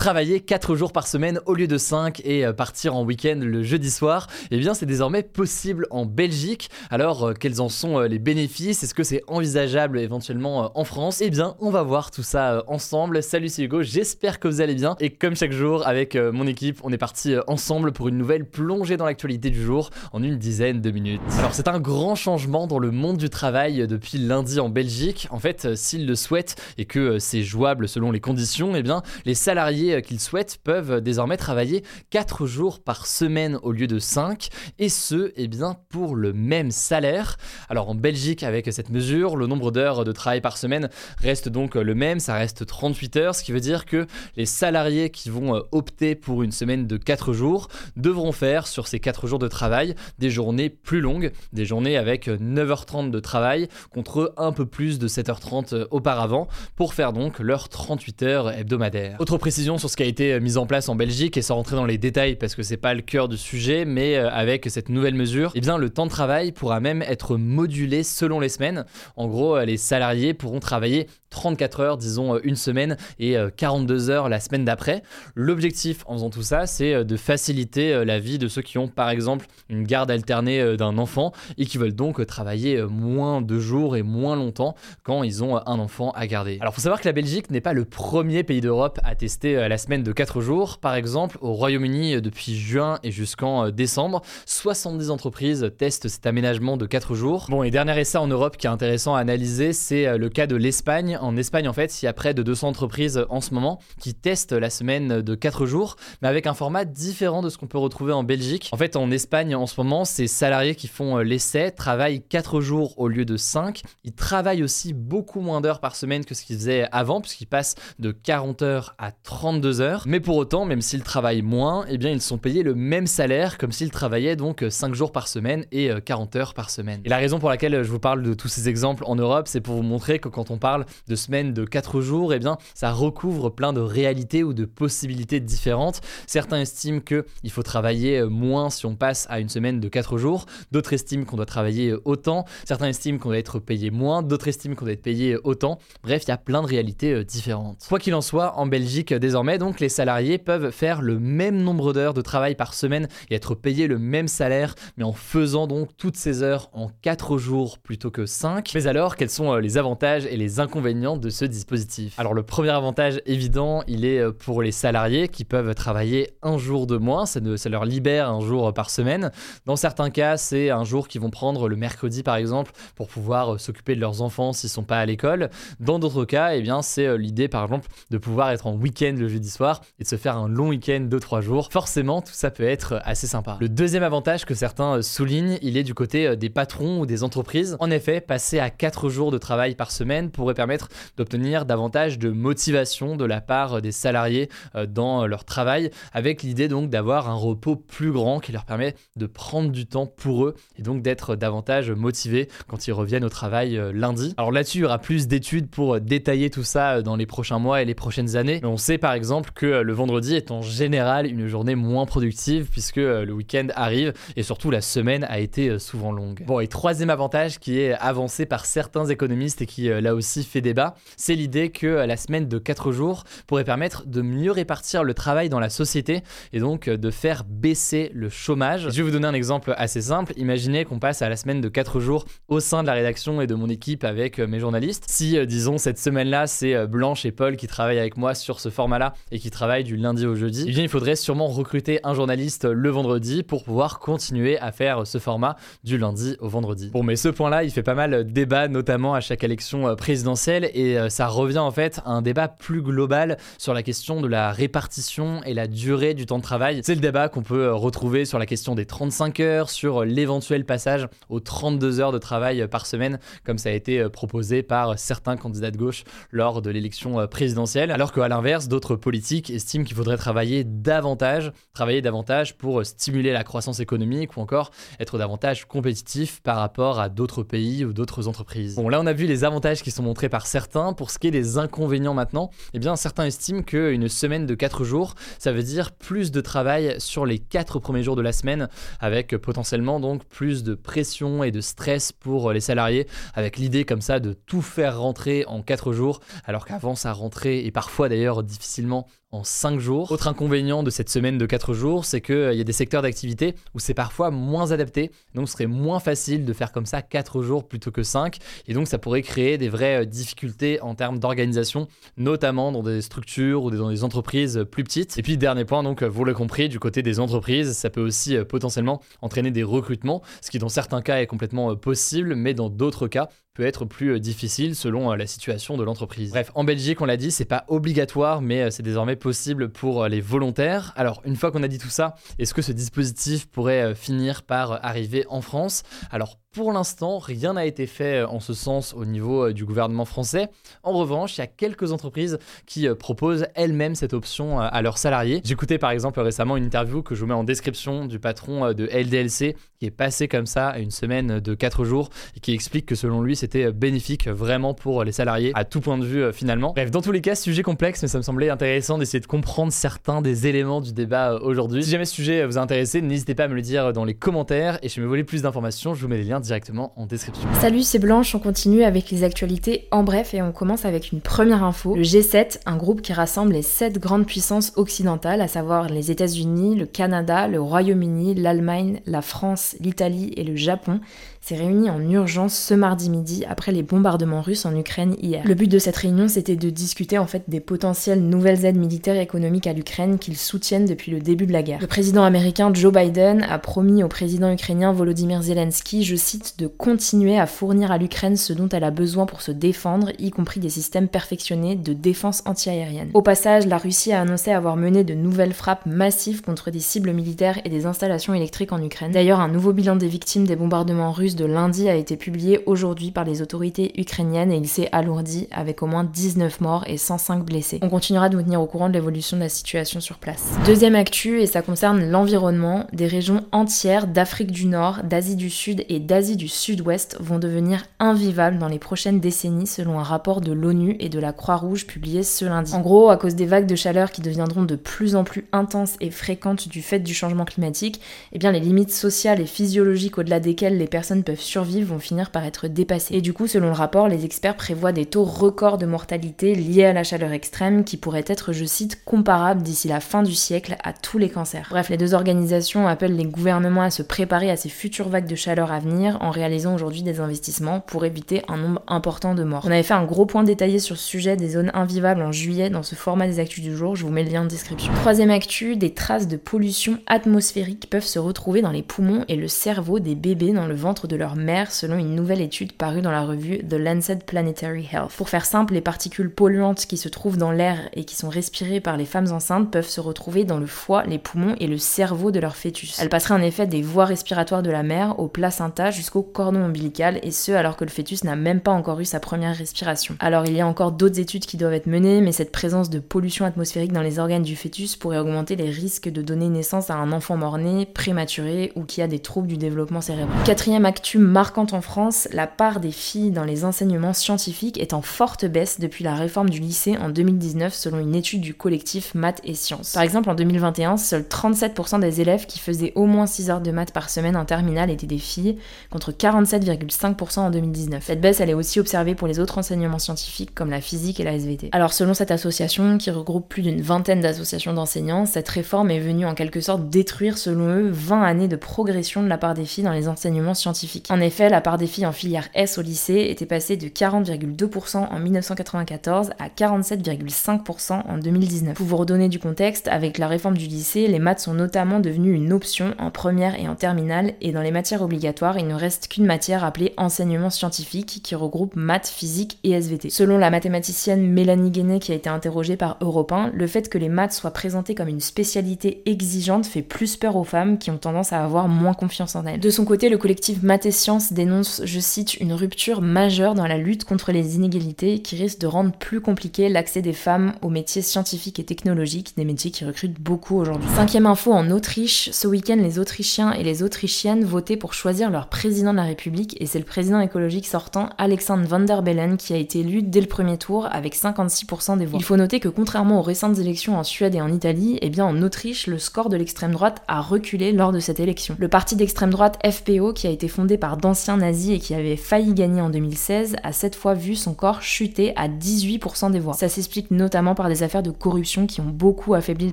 Travailler 4 jours par semaine au lieu de 5 et euh, partir en week-end le jeudi soir, eh bien c'est désormais possible en Belgique. Alors euh, quels en sont euh, les bénéfices? Est-ce que c'est envisageable éventuellement en France? Eh bien on va voir tout ça ensemble. Salut c'est Hugo, j'espère que vous allez bien et comme chaque jour avec mon équipe, on est parti ensemble pour une nouvelle plongée dans l'actualité du jour en une dizaine de minutes. Alors c'est un grand changement dans le monde du travail depuis lundi en Belgique. En fait, s'ils le souhaitent et que c'est jouable selon les conditions, eh bien les salariés qu'ils souhaitent peuvent désormais travailler 4 jours par semaine au lieu de 5 et ce, eh bien, pour le même salaire. Alors en Belgique, avec cette mesure, le nombre d'heures de travail par semaine reste donc le même, ça reste 38 heures, ce qui veut dire que les salariés qui vont euh, opter pour une semaine de 4 jours devront faire sur ces 4 jours de travail des journées plus longues, des journées avec 9h30 de travail contre un peu plus de 7h30 auparavant pour faire donc leurs 38 heures hebdomadaires. Autre précision sur ce qui a été mis en place en Belgique et sans rentrer dans les détails parce que c'est pas le cœur du sujet, mais euh, avec cette nouvelle mesure, eh bien le temps de travail pourra même être modulé selon les semaines. En gros, euh, les salariés pourront travailler 34 heures, disons euh, une semaine, et 42 heures la semaine d'après. L'objectif en faisant tout ça, c'est de faciliter la vie de ceux qui ont par exemple une garde alternée d'un enfant et qui veulent donc travailler moins de jours et moins longtemps quand ils ont un enfant à garder. Alors faut savoir que la Belgique n'est pas le premier pays d'Europe à tester la semaine de 4 jours. Par exemple, au Royaume-Uni, euh, depuis juin et jusqu'en euh, décembre, 70 entreprises testent cet aménagement de 4 jours. Bon, et dernier essai en Europe qui est intéressant à analyser, c'est euh, le cas de l'Espagne. En Espagne, en fait, il y a près de 200 entreprises en ce moment qui testent la semaine de 4 jours, mais avec un format différent de ce qu'on peut retrouver en Belgique. En fait, en Espagne, en ce moment, ces salariés qui font l'essai travaillent 4 jours au lieu de 5. Ils travaillent aussi beaucoup moins d'heures par semaine que ce qu'ils faisaient avant, puisqu'ils passent de 40 heures à 32 heures. Mais pour autant, même s'ils travaillent moins, eh bien ils sont payés le même salaire comme s'ils travaillaient donc 5 jours par semaine et 40 heures par semaine. Et la raison pour laquelle je vous parle de tous ces exemples en Europe, c'est pour vous montrer que quand on parle de semaines de 4 jours, eh bien ça recouvre plein de réalités ou de possibilités différentes. Certains estiment qu'il faut travailler moins si on passe à une semaine de 4 jours, d'autres estiment qu'on doit travailler autant, certains estiment qu'on doit être payé moins, d'autres estiment qu'on doit être payé autant. Bref, il y a plein de réalités différentes. Quoi qu'il en soit, en Belgique désormais, donc les salariés peuvent faire le même nombre d'heures de travail par semaine et être payés le même salaire, mais en faisant donc toutes ces heures en 4 jours plutôt que 5. Mais alors, quels sont euh, les avantages et les inconvénients de ce dispositif? Alors le premier avantage évident, il est euh, pour les salariés qui peuvent travailler un jour de moins, ça, ça leur libère un jour par semaine. Dans certains cas, c'est un jour qu'ils vont prendre le mercredi par exemple pour pouvoir euh, s'occuper de leurs enfants s'ils sont pas à l'école. Dans d'autres cas, eh bien c'est l'idée par exemple de pouvoir être en week-end le jeudi soir et de se faire un long week-end de 3 jours. Forcément, tout ça peut être assez sympa. Le deuxième avantage que certains euh, soulignent, il est du côté euh, des patrons ou des entreprises. En effet, passer à 4 jours de travail par semaine pourrait permettre d'obtenir davantage de motivation de la part euh, des salariés dans leur travail, avec l'idée donc d'avoir un repos plus grand qui leur permet de prendre du temps pour eux et donc d'être davantage motivés quand ils reviennent au travail lundi. Alors là-dessus, il y aura plus d'études pour détailler tout ça dans les prochains mois et les prochaines années. Mais on sait par exemple que le vendredi est en général une journée moins productive puisque euh, le week-end arrive et surtout la semaine a été euh, souvent longue. Bon, et troisième avantage qui est avancé par certains économistes et qui euh, là aussi fait débat, c'est l'idée que la semaine de 4 jours pourrait permettre de mieux répartir le travail dans la société et donc de faire baisser le chômage. Je vais vous donner un exemple assez simple. Imaginez qu'on passe à la semaine de 4 jours au sein de la rédaction et de mon équipe avec mes journalistes. Si, disons, cette semaine-là, c'est Blanche et Paul qui travaillent avec moi sur ce format-là et qui travaillent du lundi au jeudi, eh bien il faudrait sûrement recruter un journaliste le vendredi pour pouvoir continuer à faire ce format du lundi au vendredi. Bon mais ce point-là, il fait pas mal débat, notamment à chaque élection euh, présidentielle, et euh, ça revient en fait à un débat plus global sur la question de la répartition et la durée du temps de travail. C'est le débat qu'on peut euh, retrouver sur la question des 35 heures, sur l'éventuel passage aux 32 heures de travail par semaine, comme ça a été proposé par certains candidats de gauche lors de l'élection présidentielle, alors qu'à l'inverse, d'autres politiques estiment qu'il faudrait travailler davantage, travailler davantage pour stimuler la croissance économique ou encore être davantage compétitif par rapport à d'autres pays ou d'autres entreprises. Bon, là on a vu les avantages qui sont montrés par certains. Pour ce qui est des inconvénients maintenant, eh bien certains estiment qu'une semaine de 4 jours, ça veut dire plus de travail sur les 4 premiers jours de la semaine, avec potentiellement donc plus de pression et de stress pour les salariés, avec l'idée comme ça de tout faire rentrer en 4 jours, alors qu'avant ça rentrait et parfois d'ailleurs difficilement en 5 jours. Autre inconvénient de cette semaine de 4 jours, c'est qu'il euh, y a des secteurs d'activité où c'est parfois moins adapté, donc ce serait moins facile de faire comme ça 4 jours plutôt que 5, et donc ça pourrait créer des vraies euh, difficultés en termes d'organisation, notamment dans des structures ou dans des entreprises plus petites. Et puis dernier point, donc vous l'avez compris, du côté des entreprises, ça peut aussi euh, potentiellement entraîner des recrutements, ce qui dans certains cas est complètement possible, mais dans d'autres cas être plus euh, difficile selon euh, la situation de l'entreprise. Bref, en Belgique, on l'a dit, c'est pas obligatoire, mais euh, c'est désormais possible pour les volontaires. Alors, une fois qu'on a dit tout ça, est-ce que ce dispositif pourrait finir par arriver en France? Alors, pour l'instant, rien n'a été fait en ce sens au niveau du gouvernement français. En revanche, il y a quelques entreprises qui proposent elles-mêmes cette option à leurs salariés. J'écoutais par exemple récemment une interview que je vous mets en description du patron de LDLC qui est passé comme ça à une semaine de 4 jours et qui explique que selon lui, c'était bénéfique vraiment pour les salariés à tout point de vue finalement. Bref, dans tous les cas, sujet complexe, mais ça me semblait intéressant d'essayer de comprendre certains des éléments du débat aujourd'hui. Si jamais ce sujet vous a intéressé, n'hésitez pas à me le dire dans les commentaires et si vous voulez plus d'informations, je vous mets les liens directement en description. Salut, c'est Blanche, on continue avec les actualités en bref et on commence avec une première info. Le G7, un groupe qui rassemble les 7 grandes puissances occidentales, à savoir les États-Unis, le Canada, le Royaume-Uni, l'Allemagne, la France, l'Italie et le Japon, s'est réuni en urgence ce mardi midi après les bombardements russes en Ukraine hier. Le but de cette réunion, c'était de discuter en fait des potentielles nouvelles aides militaires et économiques à l'Ukraine qu'ils soutiennent depuis le début de la guerre. Le président américain Joe Biden a promis au président ukrainien Volodymyr Zelensky, je cite, de continuer à fournir à l'Ukraine ce dont elle a besoin pour se défendre, y compris des systèmes perfectionnés de défense antiaérienne. Au passage, la Russie a annoncé avoir mené de nouvelles frappes massives contre des cibles militaires et des installations électriques en Ukraine. D'ailleurs, un nouveau bilan des victimes des bombardements russes de lundi a été publié aujourd'hui par les autorités ukrainiennes et il s'est alourdi avec au moins 19 morts et 105 blessés. On continuera de vous tenir au courant de l'évolution de la situation sur place. Deuxième actu, et ça concerne l'environnement, des régions entières d'Afrique du Nord, d'Asie du Sud et d'Asie du Sud-Ouest vont devenir invivables dans les prochaines décennies selon un rapport de l'ONU et de la Croix-Rouge publié ce lundi. En gros, à cause des vagues de chaleur qui deviendront de plus en plus intenses et fréquentes du fait du changement climatique, eh bien les limites sociales et physiologiques au-delà desquelles les personnes peuvent survivre vont finir par être dépassés. Et du coup, selon le rapport, les experts prévoient des taux records de mortalité liés à la chaleur extrême qui pourraient être, je cite, comparables d'ici la fin du siècle à tous les cancers. Bref, les deux organisations appellent les gouvernements à se préparer à ces futures vagues de chaleur à venir en réalisant aujourd'hui des investissements pour éviter un nombre important de morts. On avait fait un gros point détaillé sur ce sujet des zones invivables en juillet dans ce format des actus du jour, je vous mets le lien en description. Troisième actu, des traces de pollution atmosphérique peuvent se retrouver dans les poumons et le cerveau des bébés dans le ventre de leur mère selon une nouvelle étude parue dans la revue The Lancet Planetary Health. Pour faire simple, les particules polluantes qui se trouvent dans l'air et qui sont respirées par les femmes enceintes peuvent se retrouver dans le foie, les poumons et le cerveau de leur fœtus. Elles passeraient en effet des voies respiratoires de la mère au placenta jusqu'au cordon ombilical et ce alors que le fœtus n'a même pas encore eu sa première respiration. Alors il y a encore d'autres études qui doivent être menées, mais cette présence de pollution atmosphérique dans les organes du fœtus pourrait augmenter les risques de donner naissance à un enfant mort-né, prématuré ou qui a des troubles du développement cérébral. Quatrième acte marquante en France, la part des filles dans les enseignements scientifiques est en forte baisse depuis la réforme du lycée en 2019 selon une étude du collectif Maths et Sciences. Par exemple, en 2021, seuls 37% des élèves qui faisaient au moins 6 heures de maths par semaine en terminale étaient des filles, contre 47,5% en 2019. Cette baisse, elle est aussi observée pour les autres enseignements scientifiques comme la physique et la SVT. Alors selon cette association, qui regroupe plus d'une vingtaine d'associations d'enseignants, cette réforme est venue en quelque sorte détruire selon eux 20 années de progression de la part des filles dans les enseignements scientifiques En effet, la part des filles en filière S au lycée était passée de 40,2% en 1994 à 47,5% en 2019. Pour vous redonner du contexte, avec la réforme du lycée, les maths sont notamment devenues une option en première et en terminale, et dans les matières obligatoires, il ne reste qu'une matière appelée enseignement scientifique qui regroupe maths, physique et SVT. Selon la mathématicienne Mélanie Guéné qui a été interrogée par Europe 1, le fait que les maths soient présentées comme une spécialité exigeante fait plus peur aux femmes qui ont tendance à avoir moins confiance en elles. De son côté, le collectif Maths et Sciences dénonce, je cite, une rupture majeure dans la lutte contre les inégalités qui risque de rendre plus compliqué l'accès des femmes aux métiers scientifiques et technologiques, des métiers qui recrutent beaucoup aujourd'hui. Cinquième info en Autriche, ce week-end les Autrichiens et les Autrichiennes votaient pour choisir leur président de la République et c'est le président écologique sortant Alexandre Van der Bellen qui a été élu dès le premier tour avec 56% des voix. Il faut noter que contrairement aux récentes élections en Suède et en Italie, eh bien en Autriche, le score de l'extrême droite a reculé lors de cette élection. Le parti d'extrême droite FPO, qui a été fondé par d'anciens nazis et qui avait failli gagner en 2016, a cette fois vu son corps chuter à 18% des voix. Ça s'explique notamment par des affaires de corruption qui ont beaucoup affaibli le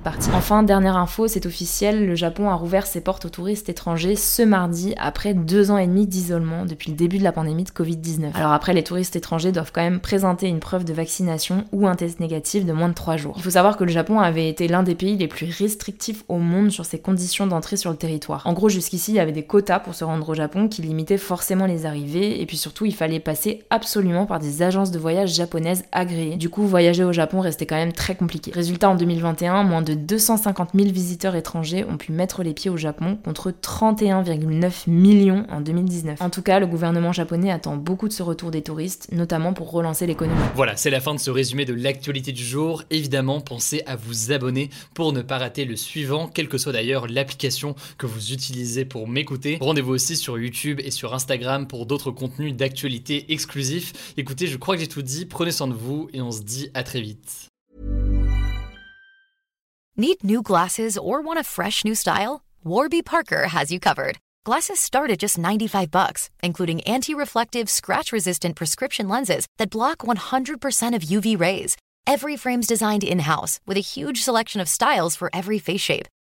parti. Enfin, dernière info, c'est officiel, le Japon a rouvert ses portes aux touristes étrangers ce mardi après deux ans et demi d'isolement depuis le début de la pandémie de Covid-19. Alors après, les touristes étrangers doivent quand même présenter une preuve de vaccination ou un test négatif de moins de 3 jours. Il faut savoir que le Japon avait été l'un des pays les plus restrictifs au monde sur ses conditions d'entrée sur le territoire. En gros, jusqu'ici, il y avait des quotas pour se rendre au Japon qui limitaient forcément les arrivées, et puis surtout, il fallait passer absolument par des agences de voyage japonaises agréées. Du coup, voyager au Japon restait quand même très compliqué. Résultat, en 2021, moins de 250 000 visiteurs étrangers ont pu mettre les pieds au Japon contre 31,9 millions en 2019. En tout cas, le gouvernement japonais attend beaucoup de ce retour des touristes, notamment pour relancer l'économie. Voilà, c'est la fin de ce résumé de l'actualité du jour. Évidemment, pensez à vous abonner pour ne pas rater le suivant, quelle que soit d'ailleurs l'application que vous utilisez pour m'écouter. Rendez-vous aussi sur YouTube et sur Instagram pour d'autres contenus d'actualité exclusifs. Écoutez, je crois que j'ai tout dit, prenez soin de vous et on se dit à très vite. Need new glasses or want a fresh new style? Warby Parker has you covered. Glasses start at just 95 bucks, including anti-reflective, scratch-resistant prescription lenses that block 100% of UV rays. Every frame's designed in-house with a huge selection of styles for every face shape.